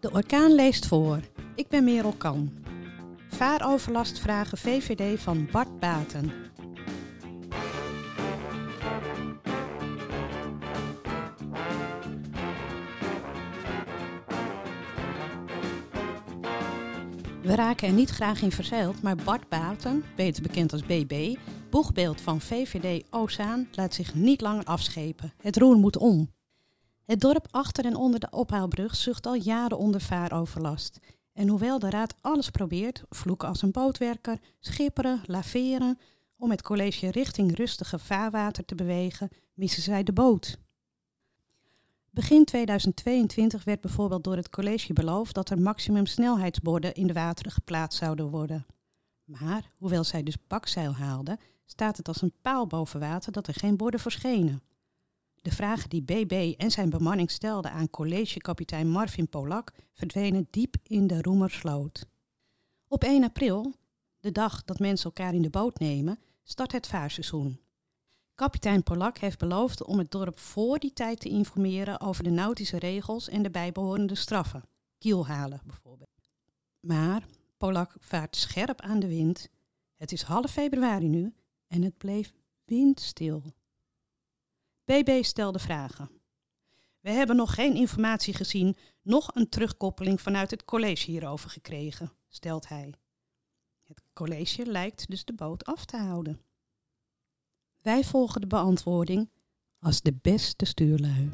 De orkaan leest voor. Ik ben Merel Kan. Vaaroverlast vragen VVD van Bart Baten. We raken er niet graag in verzeild, maar Bart Baten, beter bekend als BB, boegbeeld van VVD Ozaan, laat zich niet langer afschepen. Het roer moet om. Het dorp achter en onder de ophaalbrug zucht al jaren onder vaaroverlast. En hoewel de raad alles probeert, vloeken als een bootwerker, schipperen, laveren, om het college richting rustige vaarwater te bewegen, missen zij de boot. Begin 2022 werd bijvoorbeeld door het college beloofd dat er maximum snelheidsborden in de wateren geplaatst zouden worden. Maar, hoewel zij dus bakzeil haalden, staat het als een paal boven water dat er geen borden verschenen. De vragen die BB en zijn bemanning stelden aan collegekapitein Marvin Polak verdwenen diep in de Roemersloot. Op 1 april, de dag dat mensen elkaar in de boot nemen, start het vaarseizoen. Kapitein Polak heeft beloofd om het dorp voor die tijd te informeren over de nautische regels en de bijbehorende straffen. Kielhalen bijvoorbeeld. Maar Polak vaart scherp aan de wind. Het is half februari nu en het bleef windstil. BB stelde vragen. We hebben nog geen informatie gezien, nog een terugkoppeling vanuit het college hierover gekregen, stelt hij. Het college lijkt dus de boot af te houden. Wij volgen de beantwoording als de beste stuurlui.